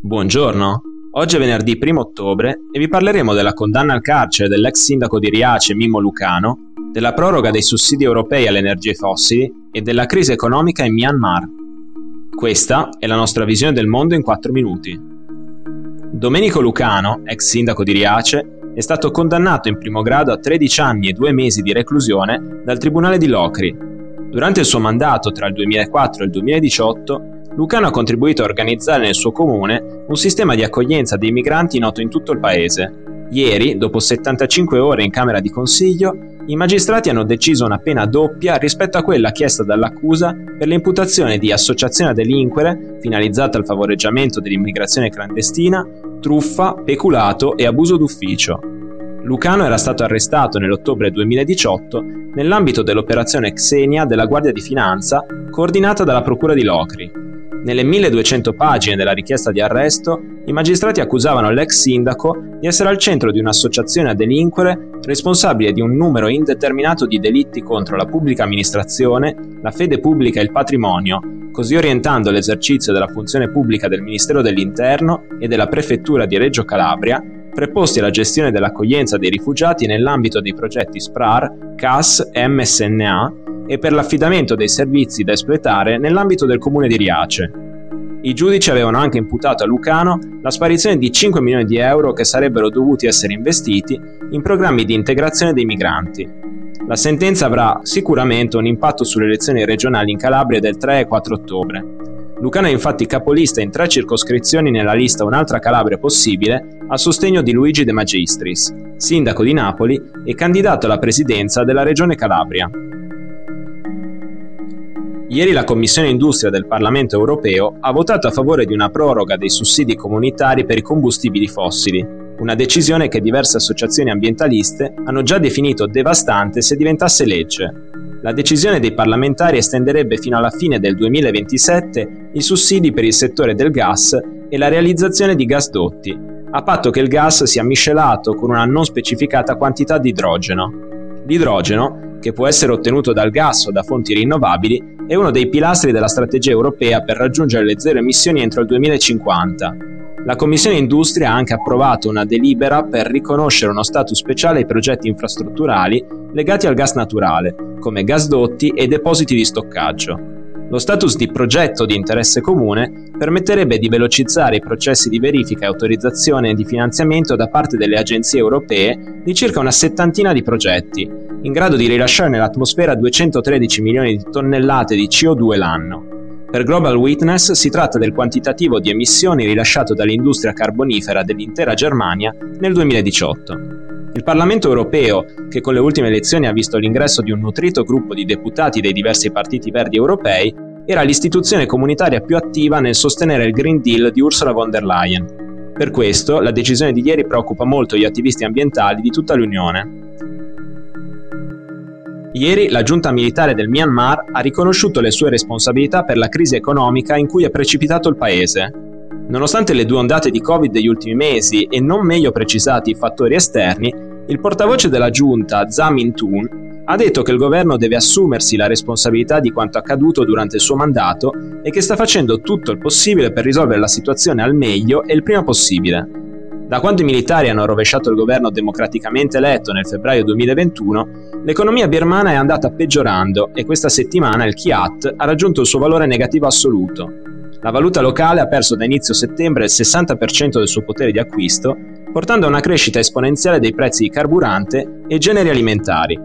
Buongiorno, oggi è venerdì 1 ottobre e vi parleremo della condanna al carcere dell'ex sindaco di Riace Mimmo Lucano, della proroga dei sussidi europei alle energie fossili e della crisi economica in Myanmar. Questa è la nostra visione del mondo in 4 minuti. Domenico Lucano, ex sindaco di Riace, è stato condannato in primo grado a 13 anni e 2 mesi di reclusione dal Tribunale di Locri. Durante il suo mandato tra il 2004 e il 2018 Lucano ha contribuito a organizzare nel suo comune un sistema di accoglienza dei migranti noto in tutto il paese. Ieri, dopo 75 ore in Camera di Consiglio, i magistrati hanno deciso una pena doppia rispetto a quella chiesta dall'accusa per l'imputazione di associazione a delinquere finalizzata al favoreggiamento dell'immigrazione clandestina, truffa, peculato e abuso d'ufficio. Lucano era stato arrestato nell'ottobre 2018 nell'ambito dell'operazione Xenia della Guardia di Finanza coordinata dalla Procura di Locri. Nelle 1200 pagine della richiesta di arresto, i magistrati accusavano l'ex sindaco di essere al centro di un'associazione a delinquere responsabile di un numero indeterminato di delitti contro la pubblica amministrazione, la fede pubblica e il patrimonio, così orientando l'esercizio della funzione pubblica del Ministero dell'Interno e della Prefettura di Reggio Calabria, preposti alla gestione dell'accoglienza dei rifugiati nell'ambito dei progetti SPRAR, CAS e MSNA e per l'affidamento dei servizi da espletare nell'ambito del comune di Riace. I giudici avevano anche imputato a Lucano la sparizione di 5 milioni di euro che sarebbero dovuti essere investiti in programmi di integrazione dei migranti. La sentenza avrà sicuramente un impatto sulle elezioni regionali in Calabria del 3 e 4 ottobre. Lucano è infatti capolista in tre circoscrizioni nella lista Un'altra Calabria possibile a sostegno di Luigi De Magistris, sindaco di Napoli e candidato alla presidenza della regione Calabria. Ieri la Commissione Industria del Parlamento europeo ha votato a favore di una proroga dei sussidi comunitari per i combustibili fossili, una decisione che diverse associazioni ambientaliste hanno già definito devastante se diventasse legge. La decisione dei parlamentari estenderebbe fino alla fine del 2027 i sussidi per il settore del gas e la realizzazione di gasdotti, a patto che il gas sia miscelato con una non specificata quantità di idrogeno. L'idrogeno, che può essere ottenuto dal gas o da fonti rinnovabili, è uno dei pilastri della strategia europea per raggiungere le zero emissioni entro il 2050. La Commissione Industria ha anche approvato una delibera per riconoscere uno status speciale ai progetti infrastrutturali legati al gas naturale, come gasdotti e depositi di stoccaggio. Lo status di progetto di interesse comune permetterebbe di velocizzare i processi di verifica e autorizzazione di finanziamento da parte delle agenzie europee di circa una settantina di progetti, in grado di rilasciare nell'atmosfera 213 milioni di tonnellate di CO2 l'anno. Per Global Witness si tratta del quantitativo di emissioni rilasciato dall'industria carbonifera dell'intera Germania nel 2018. Il Parlamento europeo, che con le ultime elezioni ha visto l'ingresso di un nutrito gruppo di deputati dei diversi partiti verdi europei, era l'istituzione comunitaria più attiva nel sostenere il Green Deal di Ursula von der Leyen. Per questo, la decisione di ieri preoccupa molto gli attivisti ambientali di tutta l'Unione. Ieri la giunta militare del Myanmar ha riconosciuto le sue responsabilità per la crisi economica in cui è precipitato il paese. Nonostante le due ondate di Covid degli ultimi mesi e non meglio precisati i fattori esterni, il portavoce della giunta, Zamin Tun, ha detto che il governo deve assumersi la responsabilità di quanto accaduto durante il suo mandato e che sta facendo tutto il possibile per risolvere la situazione al meglio e il prima possibile. Da quando i militari hanno rovesciato il governo democraticamente eletto nel febbraio 2021, l'economia birmana è andata peggiorando e questa settimana il Kiat ha raggiunto il suo valore negativo assoluto. La valuta locale ha perso da inizio settembre il 60% del suo potere di acquisto, portando a una crescita esponenziale dei prezzi di carburante e generi alimentari.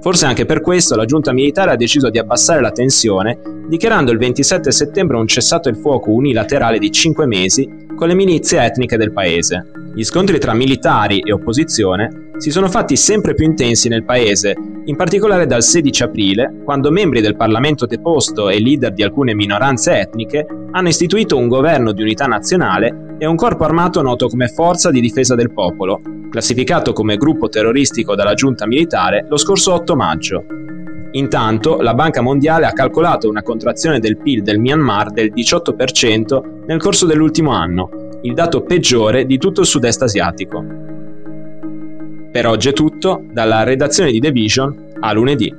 Forse anche per questo la giunta militare ha deciso di abbassare la tensione, dichiarando il 27 settembre un cessato il fuoco unilaterale di 5 mesi con le milizie etniche del paese. Gli scontri tra militari e opposizione si sono fatti sempre più intensi nel paese, in particolare dal 16 aprile, quando membri del Parlamento deposto e leader di alcune minoranze etniche hanno istituito un governo di unità nazionale e un corpo armato noto come Forza di difesa del popolo, classificato come gruppo terroristico dalla giunta militare lo scorso 8 maggio. Intanto, la Banca Mondiale ha calcolato una contrazione del PIL del Myanmar del 18% nel corso dell'ultimo anno, il dato peggiore di tutto il sud-est asiatico. Per oggi è tutto, dalla redazione di The Vision a lunedì.